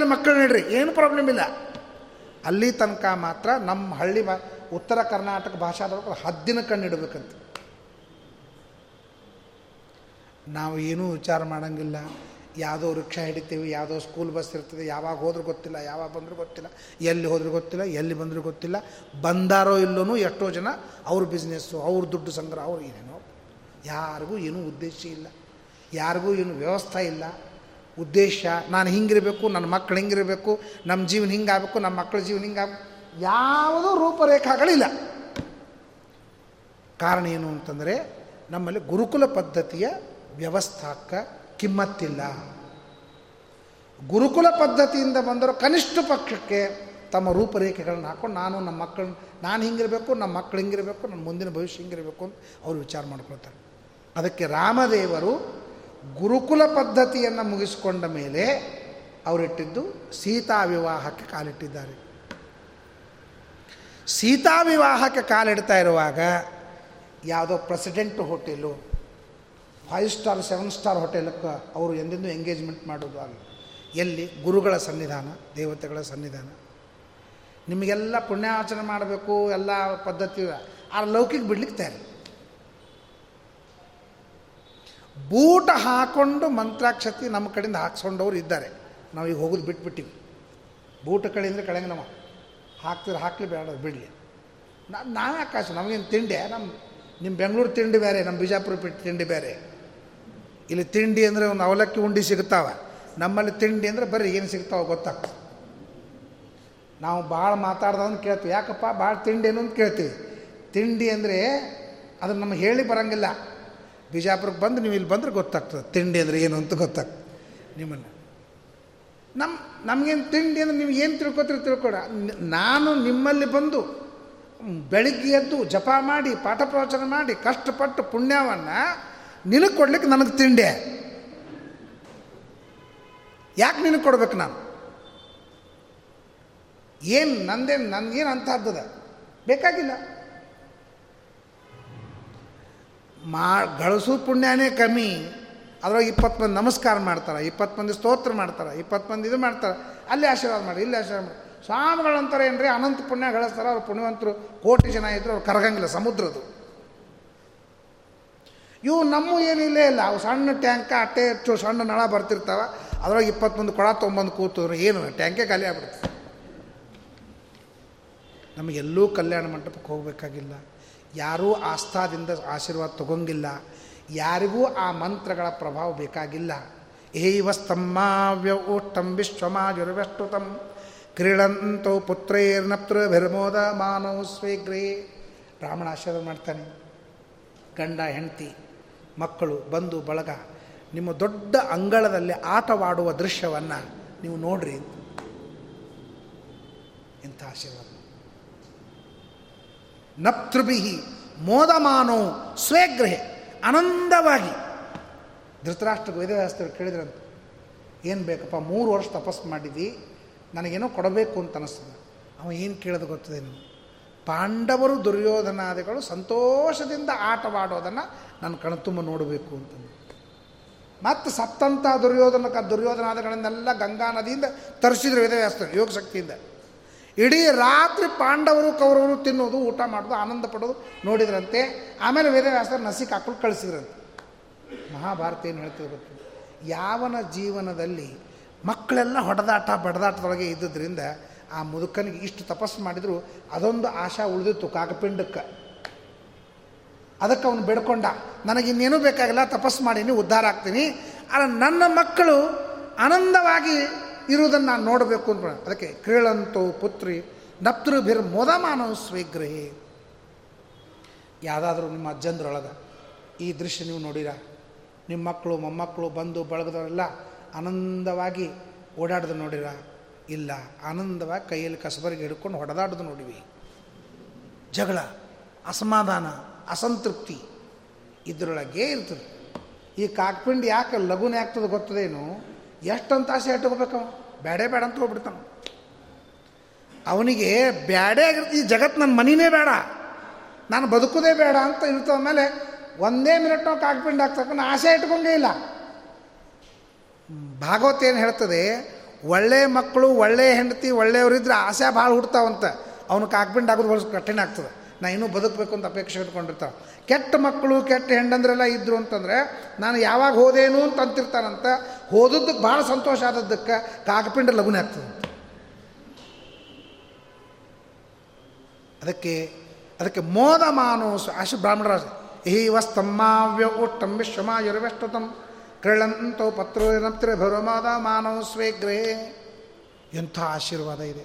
ಮಕ್ಕಳು ನೋಡ್ರಿ, ಏನು ಪ್ರಾಬ್ಲಮ್ ಇಲ್ಲ. ಅಲ್ಲಿ ತನಕ ಮಾತ್ರ ನಮ್ಮ ಹಳ್ಳಿ ಉತ್ತರ ಕರ್ನಾಟಕ ಭಾಷಾದವ್ರು ಹದ್ದಿನ ಕಣ್ಣು ಇಡಬೇಕಂತ. ನಾವು ಏನೂ ವಿಚಾರ ಮಾಡೋಂಗಿಲ್ಲ. ಯಾವುದೋ ರಿಕ್ಷಾ ಹಿಡಿತೀವಿ, ಯಾವುದೋ ಸ್ಕೂಲ್ ಬಸ್ ಇರ್ತದೆ, ಯಾವಾಗ ಹೋದ್ರೂ ಗೊತ್ತಿಲ್ಲ, ಯಾವಾಗ ಬಂದರೂ ಗೊತ್ತಿಲ್ಲ, ಎಲ್ಲಿ ಹೋದ್ರೂ ಗೊತ್ತಿಲ್ಲ, ಎಲ್ಲಿ ಬಂದರೂ ಗೊತ್ತಿಲ್ಲ. ಬಂದಾರೋ ಇಲ್ಲೋನು ಎಷ್ಟೋ ಜನ ಅವ್ರ ಬಿಸ್ನೆಸ್ಸು ಅವ್ರ ದುಡ್ಡು ಸಂಗ್ರಹ, ಅವ್ರು ಏನೇನೋ. ಯಾರಿಗೂ ಏನೂ ಉದ್ದೇಶ ಇಲ್ಲ. ಯಾರಿಗೂ ಏನು ವ್ಯವಸ್ಥೆ ಇಲ್ಲ. ಉದ್ದೇಶ, ನಾನು ಹಿಂಗಿರಬೇಕು, ನನ್ನ ಮಕ್ಕಳು ಹಿಂಗಿರಬೇಕು, ನಮ್ಮ ಜೀವನ ಹಿಂಗಾಗಬೇಕು, ನಮ್ಮ ಮಕ್ಕಳ ಜೀವನ ಹಿಂಗಾಗಬೇಕು, ಯಾವುದೂ ರೂಪರೇಖಾಗಳಿಲ್ಲ. ಕಾರಣ ಏನು ಅಂತಂದರೆ, ನಮ್ಮಲ್ಲಿ ಗುರುಕುಲ ಪದ್ಧತಿಯ ವ್ಯವಸ್ಥಾಕ ಕಿಮ್ಮತ್ತಿಲ್ಲ. ಗುರುಕುಲ ಪದ್ಧತಿಯಿಂದ ಬಂದರೂ ಕನಿಷ್ಠ ಪಕ್ಷಕ್ಕೆ ತಮ್ಮ ರೂಪರೇಖೆಗಳನ್ನು ಹಾಕೊಂಡು, ನಾನು ನಮ್ಮ ಮಕ್ಕಳು ನಾನು ಹಿಂಗಿರಬೇಕು, ನಮ್ಮ ಮಕ್ಕಳು ಹಿಂಗಿರಬೇಕು, ನನ್ನ ಮುಂದಿನ ಭವಿಷ್ಯ ಹಿಂಗಿರಬೇಕು ಅಂತ ಅವರು ವಿಚಾರ ಮಾಡ್ಕೊಳ್ತಾರೆ. ಅದಕ್ಕೆ ರಾಮದೇವರು ಗುರುಕುಲ ಪದ್ಧತಿಯನ್ನು ಮುಗಿಸಿಕೊಂಡ ಮೇಲೆ ಅವರಿಟ್ಟಿದ್ದು ಸೀತಾ ವಿವಾಹಕ್ಕೆ ಕಾಲಿಟ್ಟಿದ್ದಾರೆ. ಸೀತಾ ವಿವಾಹಕ್ಕೆ ಕಾಲಿಡ್ತಾ ಇರುವಾಗ ಯಾವುದೋ president hotel, five star, seven star ಹೋಟೆಲಕ್ಕೆ ಅವರು ಎಂದೆಂದೂ ಎಂಗೇಜ್ಮೆಂಟ್ ಮಾಡೋದು ಅಲ್ಲ. ಎಲ್ಲಿ? ಗುರುಗಳ ಸನ್ನಿಧಾನ, ದೇವತೆಗಳ ಸನ್ನಿಧಾನ. ನಿಮಗೆಲ್ಲ ಪುಣ್ಯಾಚರಣೆ ಮಾಡಬೇಕು, ಎಲ್ಲ ಪದ್ಧತಿ, ಆ ಲೌಕಿಕ ಬಿಡ್ಲಿಕ್ಕೆ ತಯಾರಿ. ಬೂಟ ಹಾಕೊಂಡು ಮಂತ್ರಾಕ್ಷತಿ ನಮ್ಮ ಕಡೆಯಿಂದ ಹಾಕ್ಸ್ಕೊಂಡವ್ರು ಇದ್ದಾರೆ. ನಾವು ಈಗ ಹೋಗೋದು ಬಿಟ್ಬಿಟ್ಟಿವಿ. ಬೂಟ ಕಡೆಯಿಂದ ಕಳೆಂಗೆ ನಮ್ಮ ಹಾಕ್ತಿದ್ರೆ ಹಾಕಲಿ ಬೇಡ, ಬಿಡಲಿ. ನಾನು ನಾನು ಆಕಾಶ, ನಮಗೇನು ತಿಂಡಿ? ನಮ್ಮ ನಿಮ್ಮ ಬೆಂಗಳೂರು ತಿಂಡಿ ಬೇರೆ ನಮ್ಮ ಬಿಜಾಪುರ ಬಿಟ್ಟು ತಿಂಡಿ ಬೇರೆ. ಇಲ್ಲಿ ತಿಂಡಿ ಅಂದರೆ ಒಂದು ಅವಲಕ್ಕಿ ಉಂಡಿ ಸಿಗ್ತಾವೆ ನಮ್ಮಲ್ಲಿ ತಿಂಡಿ ಅಂದರೆ ಬರ್ರಿ ಏನು ಸಿಗ್ತಾವೆ ಗೊತ್ತಾಗ್ತದೆ. ನಾವು ಭಾಳ ಮಾತಾಡ್ದಂದು ಕೇಳ್ತೀವಿ. ಯಾಕಪ್ಪ? ಭಾಳ ತಿಂಡಿ ಏನು ಅಂತ ಕೇಳ್ತೀವಿ. ತಿಂಡಿ ಅಂದರೆ ಅದನ್ನು ನಮಗೆ ಹೇಳಿ ಬರೋಂಗಿಲ್ಲ. ಬಿಜಾಪುರಕ್ಕೆ ಬಂದು ನೀವು ಇಲ್ಲಿ ಬಂದರೆ ಗೊತ್ತಾಗ್ತದೆ. ತಿಂಡಿ ಅಂದರೆ ಏನು ಅಂತ ಗೊತ್ತಾಗ್ತದೆ. ನಿಮ್ಮನ್ನು ನಮ್ಮ ನಮಗೇನು ತಿಂಡಿ ಅಂದರೆ ನೀವು ಏನು ತಿಳ್ಕೊತೀರಿ ತಿಳ್ಕೊಡ. ನಾನು ನಿಮ್ಮಲ್ಲಿ ಬಂದು ಬೆಳಿಗ್ಗೆ ಎದ್ದು ಜಪ ಮಾಡಿ, ಪಾಠ ಪ್ರವಚನ ಮಾಡಿ, ಕಷ್ಟಪಟ್ಟು ಪುಣ್ಯವನ್ನು ನಿನಗೆ ಕೊಡ್ಲಿಕ್ಕೆ ನನಗೆ ತಿಂಡಿ. ಯಾಕೆ ನಿನಗೆ ಕೊಡ್ಬೇಕು ನಾನು? ಏನು ನಂದೇನು ನನಗೇನು ಅಂತ ಹದ್ದದ ಬೇಕಾಗಿಲ್ಲ. ಮಾ ಗಳಿಸೋ ಪುಣ್ಯನೇ ಕಮ್ಮಿ. ಅದ್ರಾಗ ಇಪ್ಪತ್ತು ಮಂದಿ ನಮಸ್ಕಾರ ಮಾಡ್ತಾರೆ ಇಪ್ಪತ್ತು ಮಂದಿ ಸ್ತೋತ್ರ ಮಾಡ್ತಾರೆ ಇಪ್ಪತ್ತು ಮಂದಿ ಇದು ಮಾಡ್ತಾರೆ. ಅಲ್ಲಿ ಆಶೀರ್ವಾದ ಮಾಡಿ, ಇಲ್ಲಿ ಆಶೀರ್ವಾದ ಮಾಡಿ. ಸ್ವಾಮಿಗಳಂತಾರೆ ಏನ್ರಿ, ಅನಂತ ಪುಣ್ಯ ಗಳಿಸ್ತಾರೆ, ಅವ್ರು ಪುಣ್ಯವಂತರು, ಕೋಟಿ ಜನ ಇದ್ರು, ಅವ್ರು ಕರಗಂಗಿಲ್ಲ ಸಮುದ್ರದು ಇವು ನಮ್ಮ ಏನು ಇಲ್ಲೇ, ಅವು ಸಣ್ಣ ಟ್ಯಾಂಕ, ಅಟ್ಟೆ ಹೆಚ್ಚು ಸಣ್ಣ ನಳ ಬರ್ತಿರ್ತಾವೆ. ಅದ್ರಾಗ ಇಪ್ಪತ್ತು ಮಂದಿ ಕೊಡ ತೊಗೊಂಬಂದು ಕೂತವ್ರು, ಏನು, ಟ್ಯಾಂಕೇ ಖಾಲಿ ಆಗ್ಬಿಡುತ್ತೆ. ನಮಗೆಲ್ಲೂ ಕಲ್ಯಾಣ ಮಂಟಪಕ್ಕೆ ಹೋಗಬೇಕಾಗಿಲ್ಲ. ಯಾರೂ ಆಸ್ಥಾದಿಂದ ಆಶೀರ್ವಾದ ತಗೊಂಗಿಲ್ಲ, ಯಾರಿಗೂ ಆ ಮಂತ್ರಗಳ ಪ್ರಭಾವ ಬೇಕಾಗಿಲ್ಲ. ಏವ ಸ್ತಂಭಾವ್ಯ ಊಷ್ಟಂ ವಿಶ್ವಮಾಜುರ್ವೆಷ್ಟುತಂ ಕ್ರೀಡಂತೋ ಪುತ್ರೈರ್ನಪ್ತೃಭಿರ್ಮೋದ ಮಾನವ ಸ್ವೀಗ್ರೇ ರಾಮಣ ಆಶೀರ್ವಾದ ಮಾಡ್ತಾನೆ. ಗಂಡ, ಹೆಂಡತಿ, ಮಕ್ಕಳು, ಬಂಧು, ಬಳಗ, ನಿಮ್ಮ ದೊಡ್ಡ ಅಂಗಳದಲ್ಲಿ ಆಟವಾಡುವ ದೃಶ್ಯವನ್ನು ನೀವು ನೋಡ್ರಿ ಇಂಥ ಆಶೀರ್ವಾದ. ನಪ್ತೃಭಿಹಿ ಮೋದಮಾನೋ ಸ್ವೇಗ್ರಹೆ. ಆನಂದವಾಗಿ ಧೃತರಾಷ್ಟ್ರ ವೇದವ್ಯಾಸ್ತರು ಕೇಳಿದ್ರಂತ, ಏನು ಬೇಕಪ್ಪ, ಮೂರು ವರ್ಷ ತಪಸ್ಸು ಮಾಡಿದ್ದಿ ನನಗೇನೋ ಕೊಡಬೇಕು ಅಂತ ಅನಿಸ್ತದೆ. ಅವ ಏನು ಕೇಳೋದು ಗೊತ್ತದೇನು ಪಾಂಡವರು ದುರ್ಯೋಧನಾದಿಗಳು ಸಂತೋಷದಿಂದ ಆಟವಾಡೋದನ್ನು ನಾನು ಕಣ್ತುಂಬ ನೋಡಬೇಕು ಅಂತ ಮತ್ತು ಸತ್ತಂಥ ದುರ್ಯೋಧನ ದುರ್ಯೋಧನಾದಿಗಳನ್ನೆಲ್ಲ ಗಂಗಾ ನದಿಯಿಂದ ತರಿಸಿದ್ರು ವೇದವ್ಯಾಸ್ತರು ಯೋಗ ಶಕ್ತಿಯಿಂದ ಇಡೀ ರಾತ್ರಿ ಪಾಂಡವರು ಕೌರವರು ತಿನ್ನೋದು, ಊಟ ಮಾಡೋದು, ಆನಂದ ಪಡೋದು ನೋಡಿದ್ರಂತೆ. ಆಮೇಲೆ ವೇದವ್ಯಾಸರು ನಸಿಕ್ ಹಾಕೊಂಡು ಕಳಿಸಿದ್ರಂತೆ. ಮಹಾಭಾರತ ಏನು ಹೇಳ್ತಿದ್ರು ಗೊತ್ತು? ಯಾವನ ಜೀವನದಲ್ಲಿ ಮಕ್ಕಳೆಲ್ಲ ಹೊಡೆದಾಟ, ಬಡದಾಟದೊಳಗೆ ಇದ್ದುದರಿಂದ ಆ ಮುದುಕನಿಗೆ ಇಷ್ಟು ತಪಸ್ಸು ಮಾಡಿದರೂ, ಅದೊಂದು ಆಶಾ ಉಳಿದಿತ್ತು ಕಾಕಪಿಂಡಕ್ಕೆ. ಅದಕ್ಕೆ ಅವನು ಬೇಡ್ಕೊಂಡ ನನಗಿನ್ನೇನೂ ಬೇಕಾಗಿಲ್ಲ, ತಪಸ್ಸು ಮಾಡೀನಿ ಉದ್ಧಾರ ಆಗ್ತೀನಿ. ಆದರೆ ನನ್ನ ಮಕ್ಕಳು ಆನಂದವಾಗಿ ಇರುವುದನ್ನು ನಾನು ನೋಡಬೇಕು ಅಂತ ಅದಕ್ಕೆ ಕ್ರೀಳಂತೋ ಪುತ್ರಿ ನಪ್ತೃಭಿರ್ ಮೋದಮಾನವ ಸ್ವೀಗ್ರಹಿ ಯಾವುದಾದ್ರೂ ನಿಮ್ಮ ಅಜ್ಜಂದ್ರೊಳಗೆ ಈ ದೃಶ್ಯ ನೀವು ನೋಡಿರ? ನಿಮ್ಮ ಮಕ್ಕಳು, ಮೊಮ್ಮಕ್ಕಳು ಬಂದು ಬಳಗದವರೆಲ್ಲ ಆನಂದವಾಗಿ ಓಡಾಡೋದು ನೋಡಿರ? ಇಲ್ಲ. ಆನಂದವಾಗಿ ಕೈಯಲ್ಲಿ ಕಸಬರಿಗೆ ಹಿಡ್ಕೊಂಡು ಹೊಡೆದಾಡೋದು ನೋಡಿವಿ. ಜಗಳ, ಅಸಮಾಧಾನ, ಅಸಂತೃಪ್ತಿ ಇದರೊಳಗೆ ಇರ್ತದೆ. ಈ ಕಾಕ್ಪಿಂಡ್ ಯಾಕೆ ಲಘುನೇ ಆಗ್ತದೆ ಗೊತ್ತದೇನು? ಎಷ್ಟಂತ ಆಸೆ ಇಟ್ಕೋಬೇಕು ಅವ? ಬೇಡೇ ಬೇಡ ಅಂತ ಹೋಗ್ಬಿಡ್ತಾನ. ಅವನಿಗೆ ಬ್ಯಾಡೇ ಆಗಿರ್ತಿ ಈ ಜಗತ್ತು ನನ್ನ ಮನಿನೇ ಬೇಡ ನಾನು ಬದುಕೋದೇ ಬೇಡ ಅಂತ ಇರ್ತದ ಮೇಲೆ ಒಂದೇ ಮಿನಿಟ್ ನಾವು ಕಾಕ್ಪಿಂಡ್ ಆಸೆ ಇಟ್ಕೊಂಡೇ ಇಲ್ಲ. ಭಾಗವತ ಏನು ಹೇಳ್ತದೆ? ಒಳ್ಳೆ ಮಕ್ಕಳು ಒಳ್ಳೆ ಹೆಂಡತಿ ಒಳ್ಳೆಯವರಿದ್ರೆ ಆಸೆ ಭಾಳ ಹುಡ್ತಾವಂತ ಅವನು ಕಾಕ್ಬಿಂಡ್ ಆಗೋದು ಬಳಸ ಕಠಿಣ ಆಗ್ತದೆ. ನಾ ಇನ್ನೂ ಬದುಕಬೇಕು ಅಂತ ಅಪೇಕ್ಷೆ ಇಟ್ಕೊಂಡಿರ್ತಾವೆ. ಕೆಟ್ಟ ಮಕ್ಕಳು, ಕೆಟ್ಟ ಹೆಂಡಂದ್ರೆಲ್ಲ ಇದ್ರು ಅಂತಂದರೆ, ನಾನು ಯಾವಾಗ ಹೋದೇನು ಅಂತ ಅಂತಿರ್ತಾನಂತ, ಹೋದದ್ದಕ್ಕೆ ಭಾಳ ಸಂತೋಷ ಆದದ್ದಕ್ಕೆ ಕಾಕಪಿಂಡ ಲಗುನ ಆಗ್ತದೆ. ಅದಕ್ಕೆ ಅದಕ್ಕೆ ಮೋದ ಮಾನೋಸ್ ಅಶು ಬ್ರಾಹ್ಮಣರಾಜ ಹಿ ವಸ್ತಮ್ಮಾವ್ಯ ಉಟ್ಟಂ ವಿಶ್ವಮಾಯುರ್ವೆಷ್ಟತಂ ಕ್ರೀಳಂತೋ ಪತ್ರೋ ಭರಮಾದ ಮಾನವ ಸ್ವೇಗ್ರೇ ಎಂಥ ಆಶೀರ್ವಾದ ಇದೆ.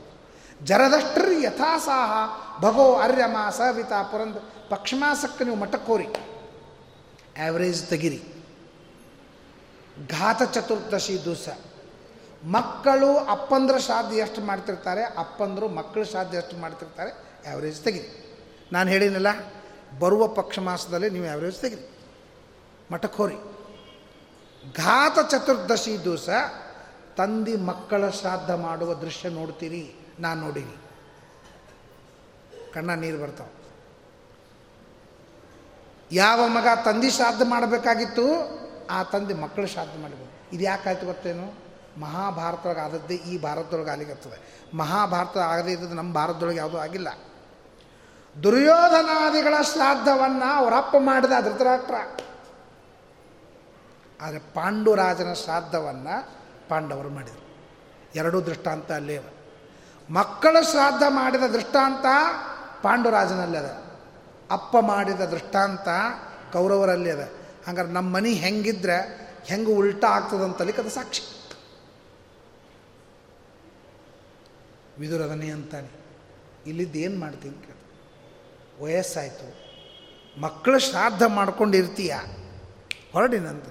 ಜರದಷ್ಟ್ರಿ ಯಥಾಸಾಹ ಭಗೋ ಅರ್ಯಮ ಸವಿತ ಪುರಂದ ಪಕ್ಷಮಾಸಕ್ಕೆ ನೀವು ಮಠಕ್ಕೋರಿ. ಆ್ಯಾವ್ರೇಜ್ ತೆಗಿರಿ. ಘಾತ ಚತುರ್ದಶಿ ದಿವಸ. ಮಕ್ಕಳು ಅಪ್ಪಂದ್ರ ಶ್ರಾದ್ದ ಎಷ್ಟು ಮಾಡ್ತಿರ್ತಾರೆ, ಅಪ್ಪಂದರು ಮಕ್ಕಳ ಶ್ರಾದ್ದ ಎಷ್ಟು ಮಾಡ್ತಿರ್ತಾರೆ ಆ್ಯಾವ್ರೇಜ್ ತೆಗಿರಿ. ನಾನು ಹೇಳಿನಲ್ಲ ಬರುವ ಪಕ್ಷ ಮಾಸದಲ್ಲಿ ನೀವು ಆ್ಯಾವ್ರೇಜ್ ತೆಗಿರಿ. ಮಠಕ್ಕೆ ಘಾತ ಚತುರ್ದಶಿ ದಿವಸ ತಂದಿ ಮಕ್ಕಳ ಶ್ರಾದ್ದ ಮಾಡುವ ದೃಶ್ಯ ನೋಡ್ತೀರಿ, ನಾನು ನೋಡೀನಿ. ಕಣ್ಣ ನೀರು ಬರ್ತಾವೆ. ಯಾವ ಮಗ ತಂದೆ ಶ್ರಾದ್ದ ಮಾಡಬೇಕಾಗಿತ್ತು, ಆ ತಂದೆ ಮಕ್ಕಳು ಶ್ರಾದ್ದ ಮಾಡಬೇಕು ಇದು ಯಾಕಾಯ್ತು ಗೊತ್ತೇನು? ಮಹಾಭಾರತದೊಳಗೆ ಆದದ್ದೇ ಈ ಭಾರತದೊಳಗೆ ಆಗ್ಲಿಕ್ಕತ್ತದೆ ಮಹಾಭಾರತ ಆಗದೇ ಇದ್ದದ್ದು ನಮ್ಮ ಭಾರತದೊಳಗೆ ಯಾವುದೂ ಆಗಿಲ್ಲ. ದುರ್ಯೋಧನಾದಿಗಳ ಶ್ರಾದ್ದವನ್ನು ಅವರಪ್ಪ ಮಾಡಿದ ಧೃತರಾಷ್ಟ್ರ ಆದರೆ ಪಾಂಡುರಾಜನ ಶ್ರಾದ್ದವನ್ನು ಪಾಂಡವರು ಮಾಡಿದರು. ಎರಡೂ ದೃಷ್ಟಾಂತ ಅಲ್ಲೇ ಮಕ್ಕಳು ಶ್ರಾದ್ದ ಮಾಡಿದ ದೃಷ್ಟಾಂತ ಪಾಂಡುರಾಜನಲ್ಲಿ ಅದ. ಅಪ್ಪ ಮಾಡಿದ ದೃಷ್ಟಾಂತ ಕೌರವರಲ್ಲಿ ಅದ. ಹಂಗಾರೆ ನಮ್ಮ ಮನೆ ಹೆಂಗಿದ್ರೆ ಹೆಂಗೆ ಉಲ್ಟಾ ಆಗ್ತದಂತಲಿಕ್ಕೆ ಅದು ಸಾಕ್ಷಿ. ವಿದುರದನೇ ಅಂತಾನೆ. ಇಲ್ಲಿದ್ದೇನು ಮಾಡ್ತೀನಿ ಕೇಳ. ವಯಸ್ಸಾಯಿತು. ಮಕ್ಕಳು ಶ್ರಾದ್ದ ಮಾಡ್ಕೊಂಡಿರ್ತೀಯ? ಹೊರಡಿನಂತ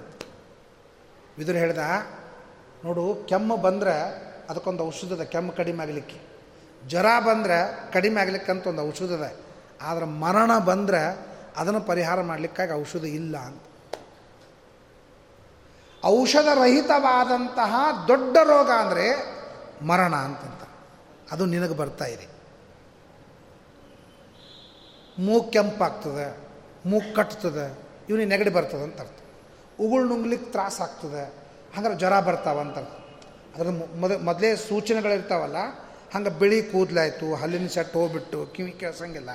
ವಿದುರು ಹೇಳ್ದ, ನೋಡು ಕೆಮ್ಮು ಬಂದರೆ ಅದಕ್ಕೊಂದು ಔಷಧದ ಕೆಮ್ಮು ಕಡಿಮೆ ಆಗಲಿಕ್ಕೆ. ಜ್ವರ ಬಂದರೆ ಕಡಿಮೆ ಆಗ್ಲಿಕ್ಕಂತ ಒಂದು ಔಷಧ ಇದೆ. ಆದರೆ ಮರಣ ಬಂದರೆ ಅದನ್ನು ಪರಿಹಾರ ಮಾಡಲಿಕ್ಕಾಗಿ ಔಷಧ ಇಲ್ಲ ಅಂತ. ಔಷಧ ರಹಿತವಾದಂತಹ ದೊಡ್ಡ ರೋಗ ಅಂದರೆ ಮರಣ ಅಂತಂತ. ಅದು ನಿನಗೆ ಬರ್ತಾ ಇದೆ. ಮೂಗು ಕೆಂಪಾಗ್ತದೆ, ಮೂಗು ಕಟ್ತದೆ, ಇವನಿಗೆ ನೆಗಡಿ ಬರ್ತದೆ ಅಂತ ಅರ್ಥ. ಉಗುಳು ನುಂಗ್ಲಿಕ್ಕೆ ತ್ರಾಸ ಆಗ್ತದೆ ಹಂಗಾರೆ ಜ್ವರ ಬರ್ತಾವಂತ ಅದ್ರ ಮೊದ ಮೊದಲೇ ಸೂಚನೆಗಳಿರ್ತಾವಲ್ಲ ಹಂಗೆ ಬಿಳಿ ಕೂದಲಾಯಿತು, ಹಲ್ಲಿನ ಸೆಟ್ ಹೋಗ್ಬಿಟ್ಟು ಕಿವಿ ಕೇಳ್ಸಂಗಿಲ್ಲ.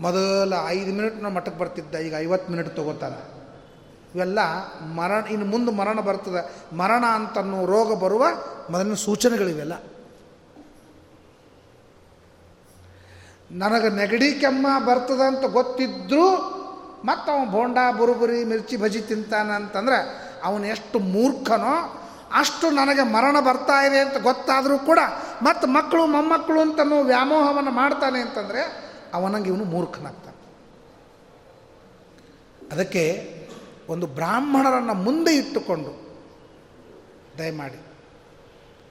ಮೊದಲ ಐದು ಮಿನಿಟ್ ನಾವು ಮಠಕ್ಕೆ ಬರ್ತಿದ್ದ, ಈಗ ಐವತ್ತು ಮಿನಿಟ್ ತೊಗೋತಾನೆ. ಇವೆಲ್ಲ ಮರಣ, ಇನ್ನು ಮುಂದೆ ಮರಣ ಬರ್ತದೆ. ಮರಣ ಅಂತನ್ನೋ ರೋಗ ಬರುವ ಮೊದಲಿನ ಸೂಚನೆಗಳಿವೆಲ್ಲ. ನನಗೆ ನೆಗಡಿ ಕೆಮ್ಮ ಬರ್ತದ ಅಂತ ಗೊತ್ತಿದ್ದರೂ ಮತ್ತು ಅವನು ಬೋಂಡ ಬುರುಬುರಿ, ಮಿರ್ಚಿ, ಭಜಿ ತಿಂತಾನೆ ಅಂತಂದ್ರೆ ಅವನು ಎಷ್ಟು ಮೂರ್ಖನೋ ಅಷ್ಟು ನನಗೆ ಮರಣ ಬರ್ತಾ ಇದೆ ಅಂತ ಗೊತ್ತಾದರೂ ಕೂಡ ಮತ್ತು ಮಕ್ಕಳು ಮೊಮ್ಮಕ್ಕಳು ಅಂತನೋ ವ್ಯಾಮೋಹವನ್ನು ಮಾಡ್ತಾನೆ ಅಂತಂದರೆ ಅವನಂಗೆ ಇವನು ಮೂರ್ಖನಾಗ್ತಾನೆ. ಅದಕ್ಕೆ ಒಂದು ಬ್ರಾಹ್ಮಣರನ್ನು ಮುಂದೆ ಇಟ್ಟುಕೊಂಡು ದಯಮಾಡಿ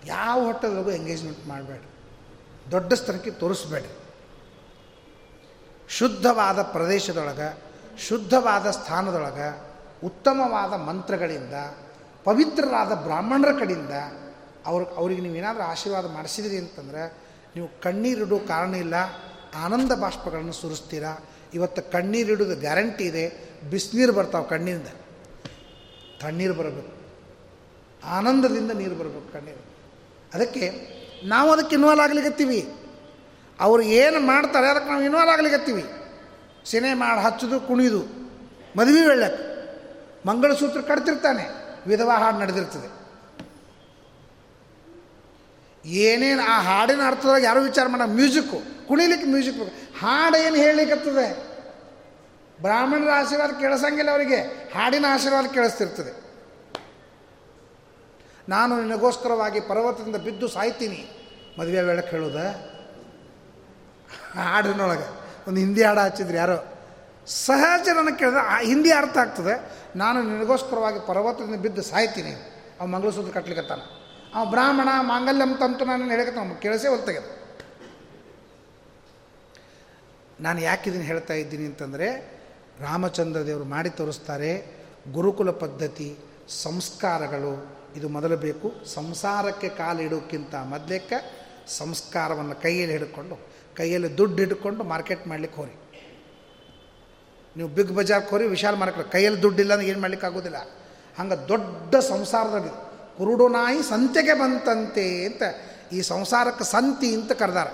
ಯಾವ ಹೊಟ್ಟೆದೊಳಗೂ ಎಂಗೇಜ್ಮೆಂಟ್ ಮಾಡಬೇಡಿ. ದೊಡ್ಡ ಸ್ಥಳಕ್ಕೆ ತೋರಿಸ್ಬೇಡಿ. ಶುದ್ಧವಾದ ಪ್ರದೇಶದೊಳಗೆ, ಶುದ್ಧವಾದ ಸ್ಥಾನದೊಳಗೆ, ಉತ್ತಮವಾದ ಮಂತ್ರಗಳಿಂದ ಪವಿತ್ರರಾದ ಬ್ರಾಹ್ಮಣರ ಕಡೆಯಿಂದ ಅವ್ರ ಅವ್ರಿಗೆ ನೀವು ಏನಾದರೂ ಆಶೀರ್ವಾದ ಮಾಡಿಸಿದ್ರಿ ಅಂತಂದ್ರೆ ನೀವು ಕಣ್ಣೀರಿಡೋ ಕಾರಣ ಇಲ್ಲ, ಆನಂದ ಬಾಷ್ಪಗಳನ್ನು ಸುರಿಸ್ತೀರಾ? ಇವತ್ತು ಕಣ್ಣೀರಿಡೋದು ಗ್ಯಾರಂಟಿ ಇದೆ, ಬಿಸಿನೀರು ಬರ್ತಾವೆ ಕಣ್ಣಿಂದ. ತಣ್ಣೀರು ಬರಬೇಕು. ಆನಂದದಿಂದ ನೀರು ಬರಬೇಕು ಕಣ್ಣೀರು. ಅದಕ್ಕೆ ನಾವು ಅದಕ್ಕೆ ಇನ್ವಾಲ್ವ್ ಆಗ್ಲಿಕ್ಕತ್ತೀವಿ ಅವ್ರು ಏನು ಮಾಡ್ತಾರೆ ಅದಕ್ಕೆ ನಾವು ಇನ್ವಾಲ್ವ್ ಆಗ್ಲಿಕ್ಕತ್ತೀವಿ ಸಿನೆ ಮಾಡಿ ಹಚ್ಚೋದು ಕುಣಿದು ಮದುವೆ ವೇಳೆ ಮಂಗಳಸೂತ್ರ ಕಟ್ತಿರ್ತಾನೆ. ವಿಧವಾ ಹಾಡು ನಡೆದಿರ್ತದೆ. ಏನೇನು ಆ ಹಾಡಿನ ಅರ್ಥದಾಗ ಯಾರು ವಿಚಾರ ಮಾಡ ಮ್ಯೂಸಿಕ್ಕು ಕುಣಿಲಿಕ್ಕೆ ಮ್ಯೂಸಿಕ್ ಬೇಕು. ಹಾಡು ಏನು ಹೇಳಲಿಕ್ಕತ್ತದೆ ಬ್ರಾಹ್ಮಣರ ಆಶೀರ್ವಾದ ಕೇಳಿಸಂಗಿಲ್ಲ ಅವರಿಗೆ. ಹಾಡಿನ ಆಶೀರ್ವಾದ ಕೇಳಿಸ್ತಿರ್ತದೆ. ನಾನು ನಿನಗೋಸ್ಕರವಾಗಿ ಪರ್ವತದಿಂದ ಬಿದ್ದು ಸಾಯ್ತೀನಿ. ಮದುವೆ ವೇಳೆ ಕೇಳೋದ? ಹಾಡಿನೊಳಗೆ. ಒಂದು ಹಿಂದಿ ಹಾಡು ಹಚ್ಚಿದ್ರು ಯಾರೋ. ಸಹಜ ನನಗೆ ಕೇಳಿದ್ರೆ ಹಿಂದಿ ಅರ್ಥ ಆಗ್ತದೆ. ನಾನು ನಿನಗೋಸ್ಕರವಾಗಿ ಪರ್ವತದಿಂದ ಬಿದ್ದು ಸಾಯ್ತೀನಿ. ಅವ ಮಂಗಳಸೂತ್ರ ಕಟ್ಲಿಕ್ಕತ್ತಾನ ಅವ ಬ್ರಾಹ್ಮಣ, ಮಾಂಗಲ್ಯಂ ತಂತು ನಾನು ಹೇಳಕತ್ತ ಕೇಳಿಸೇ ಹೊಲ್ತೆಗೆದು ನಾನು ಯಾಕೆ ಇದನ್ನು ಹೇಳ್ತಾ ಇದ್ದೀನಿ ಅಂತಂದರೆ, ರಾಮಚಂದ್ರ ದೇವರು ಮಾಡಿ ತೋರಿಸ್ತಾರೆ, ಗುರುಕುಲ ಪದ್ಧತಿ, ಸಂಸ್ಕಾರಗಳು, ಇದು ಮೊದಲು ಬೇಕು. ಸಂಸಾರಕ್ಕೆ ಕಾಲಿಡೋಕ್ಕಿಂತ ಮೊದಲೇಕ ಸಂಸ್ಕಾರವನ್ನು ಕೈಯಲ್ಲಿ ಹಿಡ್ಕೊಂಡು, ಕೈಯಲ್ಲಿ ದುಡ್ಡು ಹಿಡ್ಕೊಂಡು ಮಾರ್ಕೆಟ್ ಮಾಡ್ಲಿಕ್ಕೆ ಹೋರಿ. ನೀವು ಬಿಗ್ ಬಜಾರ್ ಹೋರಿ ವಿಶಾಲ ಮಾರ್ಕೆಟ್ ಕೈಯಲ್ಲಿ ದುಡ್ಡಿಲ್ಲ ಅಂದ್ರೆ ಏನು ಮಾಡ್ಲಿಕ್ಕೆ ಆಗೋದಿಲ್ಲ. ಹಂಗೆ ದೊಡ್ಡ ಸಂಸಾರದಲ್ಲಿ ಕುರುಡು ನಾಯಿ ಸಂತೆಗೆ ಬಂತಂತೆ ಅಂತ ಈ ಸಂಸಾರಕ್ಕೆ ಸಂತಿ ಅಂತ ಕರೆದಾರ.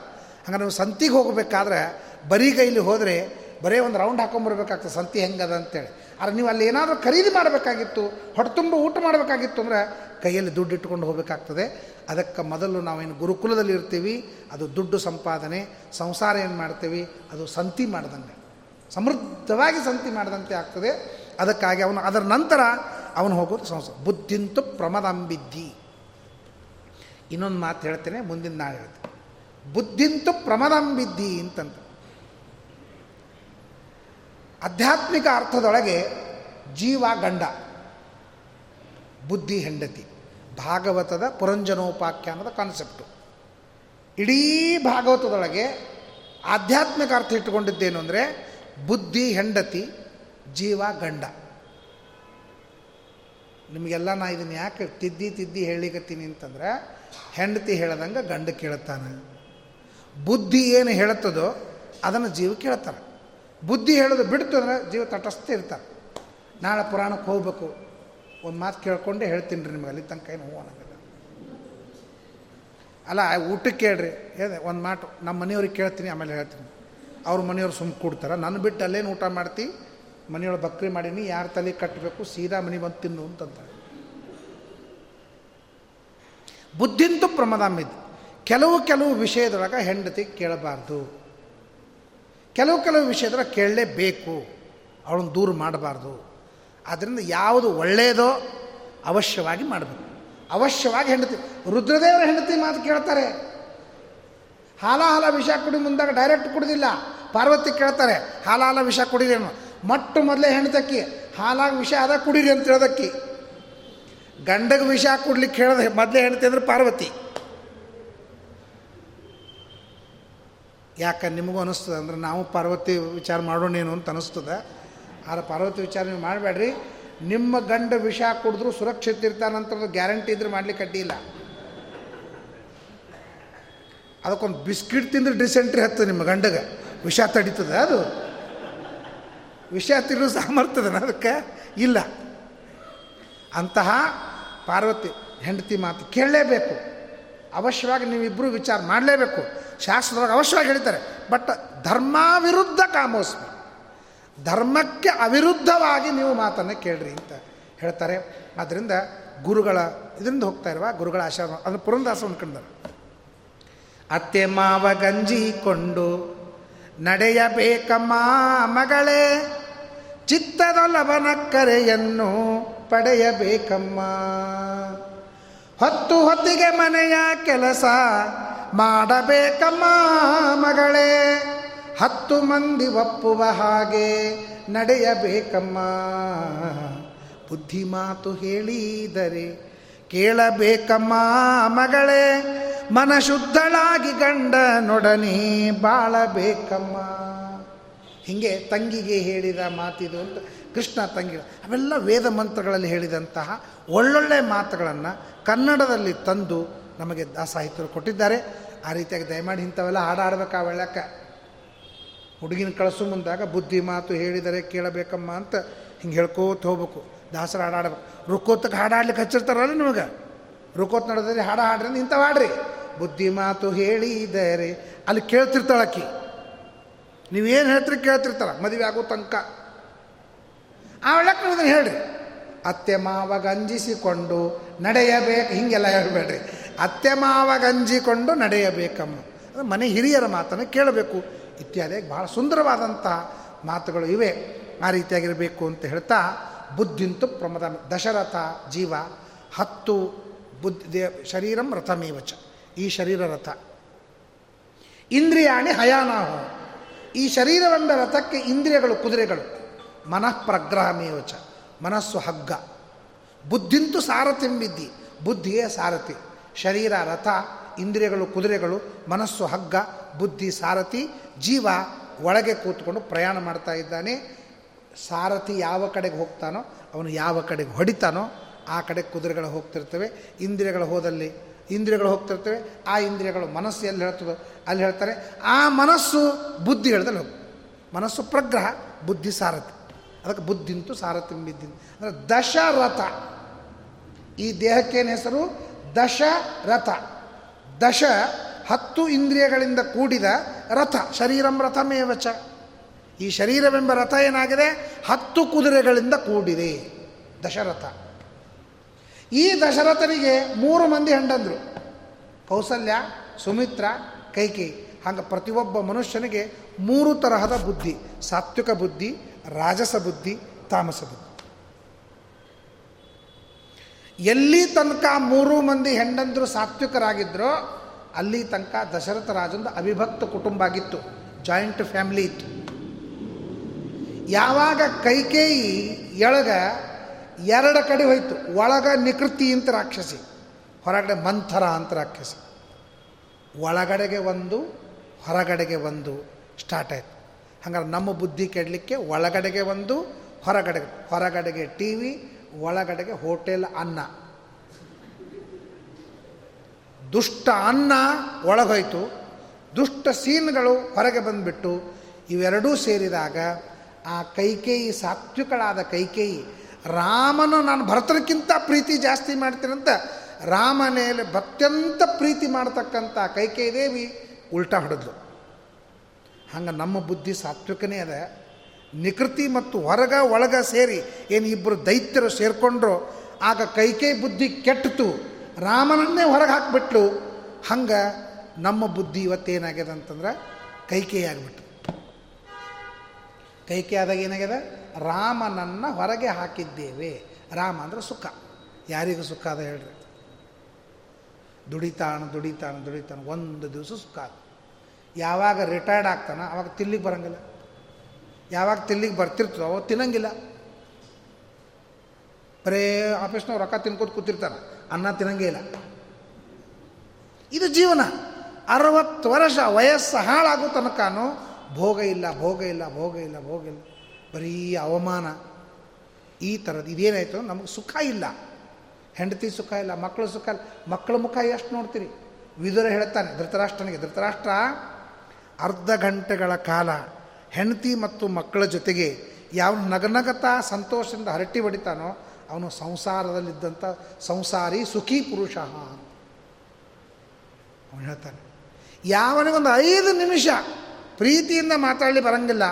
ಹಂಗೆ ನೀವು ಸಂತಿಗೆ ಹೋಗಬೇಕಾದ್ರೆ ಬರಿಗೈಲಿ ಹೋದರೆ ಬರೀ ಒಂದು ರೌಂಡ್ ಹಾಕೊಂಬರ್ಬೇಕಾಗ್ತದೆ ಸಂತಿ ಹೆಂಗದ ಅಂತೇಳಿ. ಆದರೆ ನೀವು ಅಲ್ಲಿ ಏನಾದರೂ ಖರೀದಿ ಮಾಡಬೇಕಾಗಿತ್ತು ಹೊಟ್ಟೆ ತುಂಬ ಊಟ ಮಾಡಬೇಕಾಗಿತ್ತು ಅಂದರೆ ಕೈಯಲ್ಲಿ ದುಡ್ಡು ಇಟ್ಕೊಂಡು ಹೋಗಬೇಕಾಗ್ತದೆ. ಅದಕ್ಕೆ ಮೊದಲು ನಾವೇನು ಗುರುಕುಲದಲ್ಲಿ ಇರ್ತೀವಿ, ಅದು ದುಡ್ಡು ಸಂಪಾದನೆ, ಸಂಸಾರ ಏನು ಮಾಡ್ತೀವಿ, ಅದು ಸಂತಿ ಮಾಡ್ದಂಗೆ. ಸಮೃದ್ಧವಾಗಿ ಸಂತಿ ಮಾಡಿದಂತೆ ಆಗ್ತದೆ. ಅದಕ್ಕಾಗಿ ಅವನು ಅದರ ನಂತರ ಅವನು ಹೋಗೋದು ಸಂಸಾರ ಬುದ್ಧಿಂತು ಪ್ರಮದಂಬಿದ್ದಿ ಇನ್ನೊಂದು ಮಾತು ಹೇಳ್ತೇನೆ, ಮುಂದಿನ ನಾಳೆ ಹೇಳ್ತೇನೆ. ಬುದ್ಧಿಂತು ಪ್ರಮದಂಬಿದ್ದಿ ಅಂತಂತ. ಆಧ್ಯಾತ್ಮಿಕ ಅರ್ಥದೊಳಗೆ ಜೀವ ಗಂಡ, ಬುದ್ಧಿ ಹೆಂಡತಿ, ಭಾಗವತದ ಪುರಂಜನೋಪಾಖ್ಯಾನದ ಕಾನ್ಸೆಪ್ಟು ಇಡೀ ಭಾಗವತದೊಳಗೆ ಆಧ್ಯಾತ್ಮಿಕ ಅರ್ಥ ಇಟ್ಟುಕೊಂಡಿದ್ದೇನು ಅಂದರೆ ಬುದ್ಧಿ ಹೆಂಡತಿ, ಜೀವ ಗಂಡ. ನಿಮಗೆಲ್ಲ ನಾ ಇದನ್ನು ಯಾಕೆ ತಿದ್ದಿ ತಿದ್ದಿ ಹೇಳಿಕತ್ತೀನಿ ಅಂತಂದ್ರೆ, ಹೆಂಡತಿ ಹೇಳ್ದಂಗೆ ಗಂಡ ಕೇಳುತ್ತಾನೆ ಬುದ್ಧಿ ಏನು ಹೇಳುತ್ತದೋ ಅದನ್ನು ಜೀವ ಕೇಳ್ತಾರೆ. ಬುದ್ಧಿ ಹೇಳೋದು ಬಿಡ್ತು ಅಂದ್ರೆ ಜೀವ ತಟಸ್ಥ ಇರ್ತಾರೆ. ನಾಳೆ ಪುರಾಣಕ್ಕೆ ಹೋಗ್ಬೇಕು. ಒಂದು ಮಾತು ಕೇಳ್ಕೊಂಡೇ ಹೇಳ್ತೀನಿ ರೀ ನಿಮಗೆ, ಅಲ್ಲಿ ತನಕ ಏನು ಹೂ ಅನ್ನೋದಿಲ್ಲ ಅಲ್ಲ, ಊಟಕ್ಕೆ ಕೇಳ್ರಿ, ಹೇಳಿದೆ, ಒಂದು ಮಾತು ನಮ್ಮ ಮನೆಯವ್ರಿಗೆ ಕೇಳ್ತೀನಿ, ಆಮೇಲೆ ಹೇಳ್ತೀನಿ. ಅವ್ರ ಮನೆಯವ್ರು ಸುಮ್ಮ ಕೊಡ್ತಾರೆ. ನನ್ನ ಬಿಟ್ಟು ಅಲ್ಲೇನು ಊಟ ಮಾಡ್ತಿ? ಮನೆಯೊಳಗೆ ಬಕ್ರಿ ಮಾಡೀನಿ, ಯಾರ ತಲೆ ಕಟ್ಟಬೇಕು ಸೀದಾ ಮನೆ ಬಂದು ತಿನ್ನು ಅಂತಂತಾರೆ. ಬುದ್ಧಿಂತು ಪ್ರಮದಾಮಿದ್ದು ಕೆಲವು ಕೆಲವು ವಿಷಯದೊಳಗೆ ಹೆಂಡತಿ ಕೇಳಬಾರ್ದು. ಕೆಲವು ಕೆಲವು ವಿಷಯದೊಳಗೆ ಕೇಳಲೇಬೇಕು. ಅವಳನ್ನು ದೂರ ಮಾಡಬಾರ್ದು. ಆದ್ದರಿಂದ ಯಾವುದು ಒಳ್ಳೆಯದೋ ಅವಶ್ಯವಾಗಿ ಮಾಡಬೇಕು. ಅವಶ್ಯವಾಗಿ ಹೆಂಡತಿ, ರುದ್ರದೇವರ ಹೆಂಡತಿ ಮಾತು ಕೇಳ್ತಾರೆ. ಹಾಲ ಹಾಲ ವಿಷ ಕುಡಿ ಮುಂದಾಗ ಡೈರೆಕ್ಟ್ ಕುಡಿದಿಲ್ಲ. ಪಾರ್ವತಿ ಕೇಳ್ತಾರೆ ಹಾಲ ಹಾಲ ವಿಷ ಕುಡಿರೇನು ಮಟ್ಟು ಮೊದಲೇ ಹೆಣ್ತಕ್ಕಿ, ಹಾಲಾಗ ವಿಷ ಅದ ಕುಡೀರಿ ಅಂತ ಹೇಳೋದಕ್ಕಿ. ಗಂಡಗೆ ವಿಷ ಕುಡ್ಲಿಕ್ಕೆ ಹೇಳ್ದೆ ಮೊದಲೇ ಹೆಣ್ತಿ ಅಂದ್ರೆ ಪಾರ್ವತಿ. ಯಾಕೆ ನಿಮಗೂ ಅನಿಸ್ತದೆ ಅಂದ್ರೆ ನಾವು ಪಾರ್ವತಿ ವಿಚಾರ ಮಾಡೋಣೇನು ಅಂತ ಅನಿಸ್ತದೆ. ಆದ್ರೆ ಪಾರ್ವತಿ ವಿಚಾರ ನೀವು ಮಾಡಬೇಡ್ರಿ. ನಿಮ್ಮ ಗಂಡ ವಿಷ ಕುಡಿದ್ರು ಸುರಕ್ಷಿತ ಇರ್ತಾನಂತ ಗ್ಯಾರಂಟಿ ಇದ್ರೆ ಮಾಡ್ಲಿಕ್ಕೆ ಅಡ್ಡಿಯಿಲ್ಲ ಅದಕ್ಕೊಂದು ಬಿಸ್ಕಿಟ್ ತಿಂದ್ರೆ ಡಿಸೆಂಟ್ರಿ ಹತ್ತದ ನಿಮ್ಮ ಗಂಡಗೆ. ವಿಷ ತಡೀತದೆ ಅದು. ವಿಷ ತಿನ್ನೋ ಸಾಮರ್ಥ್ಯದನ ಅದಕ್ಕೆ? ಇಲ್ಲ. ಅಂತಹ ಪಾರ್ವತಿ ಹೆಂಡತಿ ಮಾತು ಕೇಳಲೇಬೇಕು. ಅವಶ್ಯವಾಗಿ ನೀವಿಬ್ಬರು ವಿಚಾರ ಮಾಡಲೇಬೇಕು. ಶಾಸ್ತ್ರದೊಳಗೆ ಅವಶ್ಯವಾಗಿ ಹೇಳ್ತಾರೆ. ಬಟ್ ಧರ್ಮ ವಿರುದ್ಧ ಕಾಮೋಸ್ಮಿ. ಧರ್ಮಕ್ಕೆ ಅವಿರುದ್ಧವಾಗಿ ನೀವು ಮಾತನ್ನು ಕೇಳ್ರಿ ಅಂತ ಹೇಳ್ತಾರೆ. ಆದ್ದರಿಂದ ಗುರುಗಳ, ಇದರಿಂದ ಹೋಗ್ತಾ ಇರುವ ಗುರುಗಳ ಆಶೀರ್ವಾದ. ಅದನ್ನು ಪುರಂದಾಸ ಕಂಡರು ಅತ್ತೆ ಮಾವ ಗಂಜಿಕೊಂಡು ನಡೆಯಬೇಕಮ್ಮ ಮಗಳೇ ಚಿತ್ತದ ಲವನಕ್ಕರೆಯನ್ನು ಪಡೆಯಬೇಕಮ್ಮ. ಹೊತ್ತು ಹೊತ್ತಿಗೆ ಮನೆಯ ಕೆಲಸ ಮಾಡಬೇಕಮ್ಮ ಮಗಳೇ, ಹತ್ತು ಮಂದಿ ಒಪ್ಪುವ ಹಾಗೆ ನಡೆಯಬೇಕಮ್ಮ. ಬುದ್ಧಿ ಮಾತು ಹೇಳಿದರೆ ಕೇಳಬೇಕಮ್ಮ ಮಗಳೇ ಮನಶುದ್ಧಳಾಗಿ ಗಂಡನೊಡನೆ ಬಾಳಬೇಕಮ್ಮ ಹಿಂಗೆ ತಂಗಿಗೆ ಹೇಳಿದ ಮಾತಿದು ಅಂತ, ಕೃಷ್ಣ ತಂಗಿ, ಅವೆಲ್ಲ ವೇದ ಮಂತ್ರಗಳಲ್ಲಿ ಹೇಳಿದಂತಹ ಒಳ್ಳೊಳ್ಳೆ ಮಾತುಗಳನ್ನು ಕನ್ನಡದಲ್ಲಿ ತಂದು ನಮಗೆ ದಾಸಾಹಿತ್ಯರು ಕೊಟ್ಟಿದ್ದಾರೆ. ಆ ರೀತಿಯಾಗಿ ದಯಮಾಡಿ ಇಂಥವೆಲ್ಲ ಹಾಡಾಡ್ಬೇಕು ಆ ವೆಳ್ಳಕ್ಕೆ ಹುಡುಗಿನ ಕಳಿಸು ಮುಂದಾಗ ಬುದ್ಧಿ ಮಾತು ಹೇಳಿದರೆ ಕೇಳಬೇಕಮ್ಮ ಅಂತ ಹಿಂಗೆ ಹೇಳ್ಕೋತ ಹೋಗ್ಬೇಕು. ದಾಸರ ಹಾಡಾಡ್ಬೇಕು. ರುಕೋತಕ್ಕೆ ಹಾಡಾಡ್ಲಿಕ್ಕೆ ಹಚ್ಚಿರ್ತಾರಲ್ಲ ನಿಮಗೆ? ರುಕೋತ್ ನಡೆದ್ರೆ ಹಾಡ ಹಾಡ್ರಿ, ಇಂಥವು ಹಾಡ್ರಿ. ಬುದ್ಧಿ ಮಾತು ಹೇಳಿದರೆ, ಅಲ್ಲಿ ಕೇಳ್ತಿರ್ತಾಳಕ್ಕಿ ನೀವೇನು ಹೇಳ್ತೀರಿ ಕೇಳ್ತಿರ್ತಾಳ, ಮದುವೆ ಆಗೋ ತನಕ. ಆವಳಕ್ಕೆ ನೀವು ಹೇಳ್ರಿ. ಅತ್ತೆ ಮಾವ ಗಂಜಿಸಿಕೊಂಡು ನಡೆಯಬೇಕು, ಹಿಂಗೆಲ್ಲ ಹೇಳಬೇಡ್ರಿ. ಅತ್ತೆ ಮಾವ ಗಂಜಿಕೊಂಡು ನಡೆಯಬೇಕಮ್ಮ. ಅದು ಮನೆ ಹಿರಿಯರ ಮಾತನ್ನು ಕೇಳಬೇಕು. ಇತ್ಯಾದಿ ಭಾಳ ಸುಂದರವಾದಂಥ ಮಾತುಗಳು ಇವೆ. ಆ ರೀತಿಯಾಗಿರಬೇಕು ಅಂತ ಹೇಳ್ತಾ, ಬುದ್ಧಿಂತು ಪ್ರಮದ, ದಶರಥ ಜೀವ ಹತ್ತು ಬುದ್ಧಿ, ಶರೀರಂ ರಥಮೇವಚ. ಈ ಶರೀರ ರಥ. ಇಂದ್ರಿಯಾಣಿ ಹಯಾನಾಹು. ಈ ಶರೀರವೆಂಬ ರಥಕ್ಕೆ ಇಂದ್ರಿಯಗಳು ಕುದುರೆಗಳು. ಮನಃ ಪ್ರಗ್ರಹಮೇವಚ ಮನಸ್ಸು ಹಗ್ಗ. ಬುದ್ಧಿಂತು ಸಾರಥಿಂಬಿದ್ದಿ ಬುದ್ಧಿಯೇ ಸಾರಥಿ. ಶರೀರ ರಥ, ಇಂದ್ರಿಯಗಳು ಕುದುರೆಗಳು, ಮನಸ್ಸು ಹಗ್ಗ, ಬುದ್ಧಿ ಸಾರಥಿ, ಜೀವ ಒಳಗೆ ಕೂತ್ಕೊಂಡು ಪ್ರಯಾಣ ಮಾಡ್ತಾ ಇದ್ದಾನೆ. ಸಾರಥಿ ಯಾವ ಕಡೆಗೆ ಹೋಗ್ತಾನೋ, ಅವನು ಯಾವ ಕಡೆಗೆ ಹೊಡಿತಾನೋ, ಆ ಕಡೆ ಕುದುರೆಗಳು ಹೋಗ್ತಿರ್ತವೆ. ಇಂದ್ರಿಯಗಳು ಹೋದಲ್ಲಿ ಇಂದ್ರಿಯಗಳು ಹೋಗ್ತಿರ್ತವೆ, ಆ ಇಂದ್ರಿಯಗಳು ಮನಸ್ಸು ಎಲ್ಲಿ ಹೇಳ್ತದೋ ಅಲ್ಲಿ ಹೇಳ್ತಾರೆ. ಆ ಮನಸ್ಸು ಬುದ್ಧಿ ಹೇಳ್ದಲ್ಲಿ ಹೋಗಿ. ಮನಸ್ಸು ಪ್ರಗ್ರಹ, ಬುದ್ಧಿ ಸಾರಥಿ. ಅದಕ್ಕೆ ಬುದ್ಧಿಂತು ಬಿದ್ದಿ ಅಂದರೆ ದಶರಥ. ಈ ದೇಹಕ್ಕೇನು ಹೆಸರು? ದಶರಥ. ದಶ ಹತ್ತು ಇಂದ್ರಿಯಗಳಿಂದ ಕೂಡಿದ ರಥ. ಶರೀರಂ ರಥಮೇವಚ. ಈ ಶರೀರವೆಂಬ ರಥ ಏನಾಗಿದೆ? ಹತ್ತು ಕುದುರೆಗಳಿಂದ ಕೂಡಿದೆ. ದಶರಥ. ಈ ದಶರಥನಿಗೆ ಮೂರು ಮಂದಿ ಹೆಂಡಂದರು. ಕೌಸಲ್ಯ, ಸುಮಿತ್ರ, ಕೈಕೇಯಿ. ಹಾಗೆ ಪ್ರತಿಯೊಬ್ಬ ಮನುಷ್ಯನಿಗೆ ಮೂರು ತರಹದ ಬುದ್ಧಿ. ಸಾತ್ವಿಕ ಬುದ್ಧಿ, ರಾಜಸ ಬುದ್ಧಿ, ತಾಮಸ ಬುದ್ಧಿ. ಎಲ್ಲಿ ತನಕ ಮೂರು ಮಂದಿ ಹೆಂಡಂದರು ಸಾತ್ವಿಕರಾಗಿದ್ದರೋ ಅಲ್ಲಿ ತನಕ ದಶರಥ ರಾಜಂದು ಅವಿಭಕ್ತ ಕುಟುಂಬ ಆಗಿತ್ತು. ಜಾಯಿಂಟ್ ಫ್ಯಾಮಿಲಿ ಇತ್ತು. ಯಾವಾಗ ಕೈಕೇಯಿ ಎಳಗ ಎರಡು ಕಡೆ ಹೋಯ್ತು. ಒಳಗ ನಿಕೃತಿ ಅಂತ ರಾಕ್ಷಸಿ, ಹೊರಗಡೆ ಮಂಥರ ಅಂತ ರಾಕ್ಷಸಿ. ಒಳಗಡೆಗೆ ಒಂದು, ಹೊರಗಡೆಗೆ ಒಂದು ಸ್ಟಾರ್ಟ್ ಆಯಿತು. ಹಂಗಾರೆ ನಮ್ಮ ಬುದ್ಧಿ ಕೆಡಲಿಕ್ಕೆ ಒಳಗಡೆಗೆ ಒಂದು, ಹೊರಗಡೆಗೆ ಹೊರಗಡೆಗೆ ಟಿ ವಿ, ಒಳಗಡೆಗೆ ಹೋಟೆಲ್ ಅನ್ನ. ದುಷ್ಟ ಅನ್ನ ಒಳಗೋಯ್ತು. ದುಷ್ಟ ಸೀನ್ಗಳು ಹೊರಗೆ ಬಂದುಬಿಟ್ಟು ಇವೆರಡೂ ಸೇರಿದಾಗ ಆ ಕೈಕೇಯಿ, ಸಾತ್ವಿಕಳಾದ ಕೈಕೇಯಿ ರಾಮನು ನಾನು ಭರತನಕ್ಕಿಂತ ಪ್ರೀತಿ ಜಾಸ್ತಿ ಮಾಡ್ತೀನಂತ ರಾಮನೇಲೆ ಅತ್ಯಂತ ಪ್ರೀತಿ ಮಾಡ್ತಕ್ಕಂಥ ಕೈಕೇಯಿ ದೇವಿ ಉಲ್ಟಾ ಹೊಡೆದ್ಲು. ಹಂಗೆ ನಮ್ಮ ಬುದ್ಧಿ ಸಾತ್ವಿಕನೇ ಅದ. ನಿಕೃತಿ ಮತ್ತು ಹೊರಗ ಒಳಗ ಸೇರಿ ಏನು ಇಬ್ಬರು ದೈತ್ಯರು ಸೇರಿಕೊಂಡ್ರು, ಆಗ ಕೈಕೈ ಬುದ್ಧಿ ಕೆಟ್ಟಿತು. ರಾಮನನ್ನೇ ಹೊರಗೆ ಹಾಕ್ಬಿಟ್ಲು. ಹಂಗೆ ನಮ್ಮ ಬುದ್ಧಿ ಇವತ್ತೇನಾಗ್ಯದ ಅಂತಂದ್ರೆ ಕೈಕೇಯಿ ಆಗಿಬಿಟ್ಟು ಕೈಕೇ ಆದಾಗ ಏನಾಗ್ಯದ? ರಾಮನನ್ನು ಹೊರಗೆ ಹಾಕಿದ್ದೇವೆ. ರಾಮ ಅಂದ್ರೆ ಸುಖ. ಯಾರಿಗೂ ಸುಖ ಅದ ಹೇಳ್ರಿ. ದುಡಿತಾನ ದುಡಿತಾನ ದುಡಿತಾನ. ಒಂದು ದಿವಸ ಸುಖ ಯಾವಾಗ ರಿಟೈರ್ಡ್ ಆಗ್ತಾನ ಅವಾಗ ತಿಲ್ಲಿಗೆ ಬರಂಗಿಲ್ಲ. ಯಾವಾಗ ತಿಲ್ಲಿಗೆ ಬರ್ತಿರ್ತದೋ ಅವಾಗ ತಿನ್ನಂಗಿಲ್ಲ. ಬರೇ ಆಫೀಸ್ನವ್ರು ರೊಕ್ಕ ತಿನ್ಕೋತ ಕೂತಿರ್ತಾನೆ ಅನ್ನ ತಿನ್ನಂಗೇ ಇಲ್ಲ. ಇದು ಜೀವನ. ಅರವತ್ತು ವರ್ಷ ವಯಸ್ಸು ಹಾಳಾಗೋ ತನಕನೂ ಭೋಗ ಇಲ್ಲ ಭೋಗ ಇಲ್ಲ ಭೋಗ ಇಲ್ಲ ಭೋಗ ಇಲ್ಲ. ಬರೀ ಅವಮಾನ. ಈ ಥರದ್ದು ಇದೇನಾಯಿತು? ನಮಗೆ ಸುಖ ಇಲ್ಲ. ಹೆಂಡತಿ ಸುಖ ಇಲ್ಲ ಮಕ್ಕಳು ಸುಖ ಇಲ್ಲ. ಮಕ್ಕಳ ಮುಖ ಎಷ್ಟು ನೋಡ್ತೀರಿ? ವಿದುರ ಹೇಳ್ತಾನೆ, ಧೃತರಾಷ್ಟ್ರನಿಗೆ, ಧೃತರಾಷ್ಟ್ರ, ಅರ್ಧ ಗಂಟೆಗಳ ಕಾಲ ಹೆಂಡತಿ ಮತ್ತು ಮಕ್ಕಳ ಜೊತೆಗೆ ಯಾವ ನಗನಗತ ಸಂತೋಷದಿಂದ ಹರಟಿ ಹೊಡಿತಾನೋ, ಅವನು ಸಂಸಾರದಲ್ಲಿದ್ದಂಥ ಸಂಸಾರಿ ಸುಖಿ ಪುರುಷ. ಅವನು ಹೇಳ್ತಾನೆ, ಯಾವನಿಗೊಂದು ಐದು ನಿಮಿಷ ಪ್ರೀತಿಯಿಂದ ಮಾತಾಡಲಿ ಬರಂಗಿಲ್ಲ.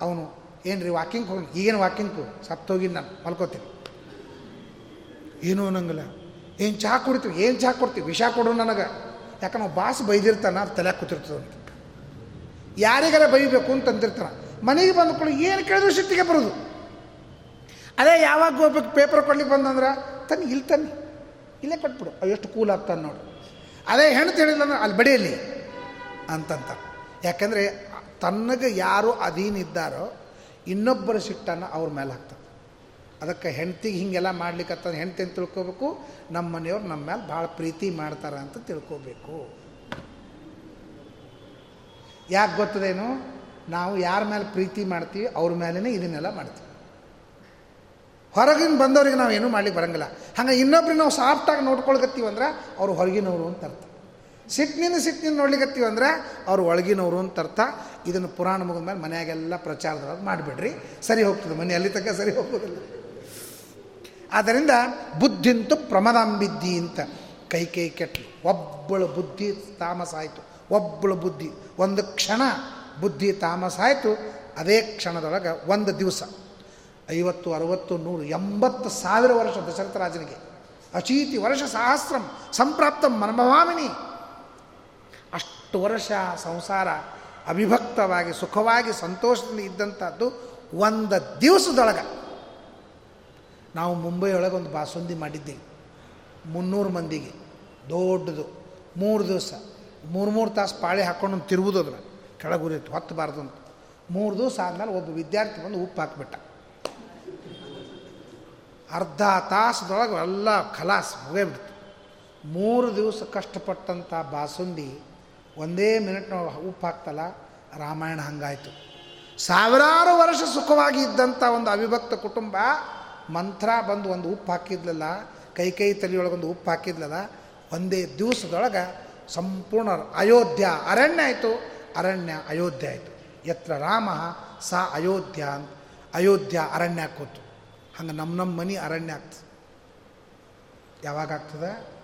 ಅವನು ಏನು ರೀ ವಾಕಿಂಗ್ ಹೋಗಿ ಈಗೇನು ವಾಕಿಂಗು ಸತ್ತೋಗಿ ನಾನು, ಮಲ್ಕೋತೀನಿ. ಏನೂ ಅನ್ನಂಗಿಲ್ಲ. ಏನು ಚಹಾ ಕುಡಿತೀವಿ? ಏನು ಚಹಾ ಕೊಡ್ತೀವಿ? ವಿಷ ಕೊಡು ನನಗೆ. ಯಾಕಂದ್ರೆ ಬಾಸ್ ಬೈದಿರ್ತಾನ ಅದು ತಲೆ ಕೂತಿರ್ತದೆ ಅಂತ ಯಾರಿಗಾರ ಬೈಬೇಕು ಅಂತ ಮನೆಗೆ ಮನೆಗೆ ಬಂದ್ಕೊಳ್ಳಿ ಏನು ಕೇಳಿದ್ರು ಶಕ್ತಿಗೆ ಬರೋದು. ಅದೇ ಯಾವಾಗ ಹೋಗ್ಬೇಕು ಪೇಪರ್ ಕೊಡ್ಲಿಕ್ಕೆ ಬಂದಂದ್ರೆ, ತನ್ನ, ಇಲ್ಲಿ ತನ್ನಿ. ಇಲ್ಲೇ ಕೊಟ್ಬಿಡು. ಎಷ್ಟು ಕೂಲ್ ಆಗ್ತಾನೆ ನೋಡು. ಅದೇ ಹೆಣ್ಣು ಅಂದ್ರೆ ಅಲ್ಲಿ ಬಡಿಯಲ್ಲಿ. ಅಂತಂತ. ಯಾಕಂದರೆ ತನ್ನಗೆ ಯಾರು ಅಧೀನಿದ್ದಾರೋ ಇನ್ನೊಬ್ಬರ ಸಿಟ್ಟನ್ನು ಅವ್ರ ಮೇಲೆ ಹಾಕ್ತಾರೆ. ಅದಕ್ಕೆ ಹೆಂಡ್ತಿಗೆ ಹೀಗೆಲ್ಲ ಮಾಡ್ಲಿಕ್ಕೆ ಹೆಂಡ್ತಿ ಅಂತ ತಿಳ್ಕೊಬೇಕು ನಮ್ಮ ಮನೆಯವ್ರು ನಮ್ಮ ಮೇಲೆ ಭಾಳ ಪ್ರೀತಿ ಮಾಡ್ತಾರೆ ಅಂತ ತಿಳ್ಕೋಬೇಕು. ಯಾಕೆ ಗೊತ್ತದೇನು? ನಾವು ಯಾರ ಮೇಲೆ ಪ್ರೀತಿ ಮಾಡ್ತೀವಿ ಅವ್ರ ಮೇಲೇ ಇದನ್ನೆಲ್ಲ ಮಾಡ್ತೀವಿ. ಹೊರಗಿನ ಬಂದವ್ರಿಗೆ ನಾವು ಏನೂ ಮಾಡ್ಲಿಕ್ಕೆ ಬರಂಗಿಲ್ಲ. ಹಂಗೆ ಇನ್ನೊಬ್ರಿಗೆ ನಾವು ಸಾಫ್ಟಾಗಿ ನೋಡ್ಕೊಳ್ಕತ್ತೀವಿ ಅಂದ್ರೆ ಅವ್ರು ಹೊರಗಿನವರು ಅಂತ ಅರ್ಥ. ಸಿಟ್ಟಿನಿಂದ ಸಿಟ್ಟಿನಿಂದ ನೋಡ್ಲಿಕ್ಕತ್ತೀವಿ ಅಂದ್ರೆ ಅವ್ರು ಒಳಗಿನವರು ಅಂತ ಅರ್ಥ. ಇದನ್ನು ಪುರಾಣ ಮುಗಿದ ಮೇಲೆ ಮನೆಯಾಗೆಲ್ಲ ಪ್ರಚಾರದೊಳಗೆ ಮಾಡಿಬಿಡ್ರಿ. ಸರಿ ಹೋಗ್ತದೆ, ಮನೆ ಅಲ್ಲಿ ತನಕ ಸರಿ ಹೋಗೋದಿಲ್ಲ. ಆದ್ದರಿಂದ ಬುದ್ಧಿಂತು ಪ್ರಮದಾಂಬಿದ್ದಿ ಅಂತ ಕೈ ಕೈ ಕೆಟ್ಟಲು ಒಬ್ಬಳು ಬುದ್ಧಿ ತಾಮಸ ಆಯಿತು. ಒಬ್ಬಳು ಬುದ್ಧಿ. ಒಂದು ಕ್ಷಣ ಬುದ್ಧಿ ತಾಮಸ ಆಯಿತು. ಅದೇ ಕ್ಷಣದೊಳಗೆ ಒಂದು ದಿವಸ. ಐವತ್ತು, ಅರವತ್ತು, ನೂರು, ಎಂಬತ್ತು ಸಾವಿರ ವರ್ಷ ದಶರಥ ರಾಜನಿಗೆ. ಅಚೀತಿ ವರ್ಷ ಸಹಸ್ರಂ ಸಂಪ್ರಾಪ್ತ ಮನಭವಾಮಿನಿ ಅಷ್ಟು ವರ್ಷ ಸಂಸಾರ ಅವಿಭಕ್ತವಾಗಿ, ಸುಖವಾಗಿ, ಸಂತೋಷದಲ್ಲಿ ಇದ್ದಂಥದ್ದು ಒಂದು ದಿವಸದೊಳಗೆ ನಾವು ಮುಂಬೈಯೊಳಗೆ ಒಂದು ಬಾಸುಂದಿ ಮಾಡಿದ್ದೀವಿ. ಮುನ್ನೂರು ಮಂದಿಗೆ, ದೊಡ್ಡದು. ಮೂರು ದಿವಸ, ಮೂರು ಮೂರು ತಾಸು ಪಾಳಿ ಹಾಕ್ಕೊಂಡು ತಿರುವುದು ಅದ್ರ ಕೆಳಗುರಿತು ಹೊತ್ತಬಾರ್ದು ಅಂತ. ಮೂರು ದಿವಸ ಆದಮೇಲೆ ಒಬ್ಬ ವಿದ್ಯಾರ್ಥಿ ಬಂದು ಉಪ್ಪು ಹಾಕಿಬಿಟ್ಟ. ಅರ್ಧ ತಾಸದೊಳಗೆ ಎಲ್ಲ ಖಲಾಸ್ ಮುಗೇಬಿಡ್ತು ಮೂರು ದಿವಸ ಕಷ್ಟಪಟ್ಟಂಥ ಬಾಸುಂದಿ ಒಂದೇ ಮಿನಿಟ್ನ ಉಪ್ಪು ಹಾಕ್ತಲ್ಲ? ರಾಮಾಯಣ ಹಂಗಾಯಿತು. ಸಾವಿರಾರು ವರ್ಷ ಸುಖವಾಗಿ ಇದ್ದಂಥ ಒಂದು ಅವಿಭಕ್ತ ಕುಟುಂಬ, ಮಂತ್ರ ಬಂದು ಒಂದು ಉಪ್ಪು ಹಾಕಿದ್ಲಲ್ಲ, ಕೈ ಕೈ ತಲೆಯೊಳಗೊಂದು ಉಪ್ಪು ಹಾಕಿದ್ಲಲ್ಲ, ಒಂದೇ ದಿವಸದೊಳಗೆ ಸಂಪೂರ್ಣ ಅಯೋಧ್ಯ, ಅರಣ್ಯ ಆಯಿತು. ಅರಣ್ಯ, ಅಯೋಧ್ಯ ಆಯಿತು. ಎತ್ರ ರಾಮ, ಸಾ ಅಯೋಧ್ಯ ಅಯೋಧ್ಯ, ಅರಣ್ಯ ಕೂತು. ಹಂಗೆ ನಮ್ಮ ನಮ್ಮ ಮನೆ ಅರಣ್ಯ ಆಗ್ತದೆ ಯಾವಾಗ ಆಗ್ತದೆ?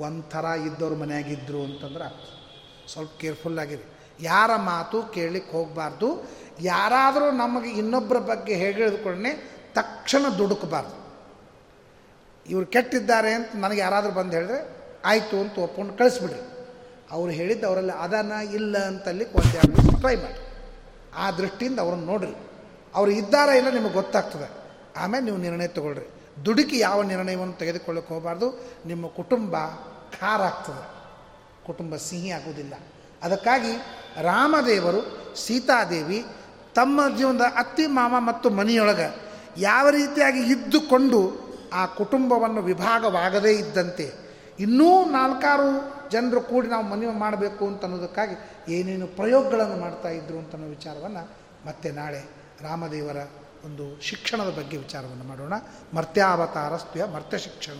ಒಂಥರ ಇದ್ದವ್ರ ಮನೆಯಾಗಿದ್ದರು ಅಂತಂದ್ರೆ ಆಗ್ತದೆ ಸ್ವಲ್ಪ ಕೇರ್ಫುಲ್ಲಾಗಿರಿ ಯಾರ ಮಾತು ಕೇಳಲಿಕ್ಕೆ ಹೋಗಬಾರ್ದು. ಯಾರಾದರೂ ನಮಗೆ ಇನ್ನೊಬ್ಬರ ಬಗ್ಗೆ ಹೇಳಿದ್ಕೊಂಡೇ ತಕ್ಷಣ ದುಡುಕಬಾರ್ದು. ಇವರು ಕೆಟ್ಟಿದ್ದಾರೆ ಅಂತ ನನಗೆ ಯಾರಾದರೂ ಬಂದು ಹೇಳಿದ್ರೆ, ಆಯಿತು ಅಂತ ಒಪ್ಕೊಂಡು ಕಳಿಸ್ಬಿಡ್ರಿ. ಅವ್ರು ಹೇಳಿದ್ದು ಅವರಲ್ಲಿ ಅದನ್ನ ಇಲ್ಲ ಅಂತಲ್ಲಿ ಒಂದೆರಡು ಟ್ರೈ ಮಾಡಿ. ಆ ದೃಷ್ಟಿಯಿಂದ ಅವ್ರನ್ನ ನೋಡ್ರಿ. ಅವ್ರು ಇದ್ದಾರಾ ಇಲ್ಲ ನಿಮಗೆ ಗೊತ್ತಾಗ್ತದೆ. ಆಮೇಲೆ ನೀವು ನಿರ್ಣಯ ತಗೊಳ್ರಿ. ದುಡುಕಿ ಯಾವ ನಿರ್ಣಯವನ್ನು ತೆಗೆದುಕೊಳ್ಳೋಕೆ ಹೋಗಬಾರ್ದು. ನಿಮ್ಮ ಕುಟುಂಬ ಖಾರ ಕುಟುಂಬ ಸಿಹಿ ಆಗುವುದಿಲ್ಲ. ಅದಕ್ಕಾಗಿ ರಾಮದೇವರು, ಸೀತಾದೇವಿ ತಮ್ಮ ಜೀವನದ ಅತ್ತಿ ಮಾಮ ಮತ್ತು ಮನೆಯೊಳಗೆ ಯಾವ ರೀತಿಯಾಗಿ ಇದ್ದುಕೊಂಡು ಆ ಕುಟುಂಬವನ್ನು ವಿಭಾಗವಾಗದೇ ಇದ್ದಂತೆ ಇನ್ನೂ ನಾಲ್ಕಾರು ಜನರು ಕೂಡಿ ನಾವು ಮನೆ ಮಾಡಬೇಕು ಅಂತ ಅನ್ನೋದಕ್ಕಾಗಿ ಏನೇನು ಪ್ರಯೋಗಗಳನ್ನು ಮಾಡ್ತಾ ಇದ್ರು ಅಂತ ಅನ್ನೋ ವಿಚಾರವನ್ನು ಮತ್ತೆ ನಾಳೆ ರಾಮದೇವರ ಒಂದು ಶಿಕ್ಷಣದ ಬಗ್ಗೆ ವಿಚಾರವನ್ನು ಮಾಡೋಣ. ಮರ್ತ್ಯಾವತಾರಸ್ತ್ಯ ಮರ್ತ್ಯ ಶಿಕ್ಷಣ.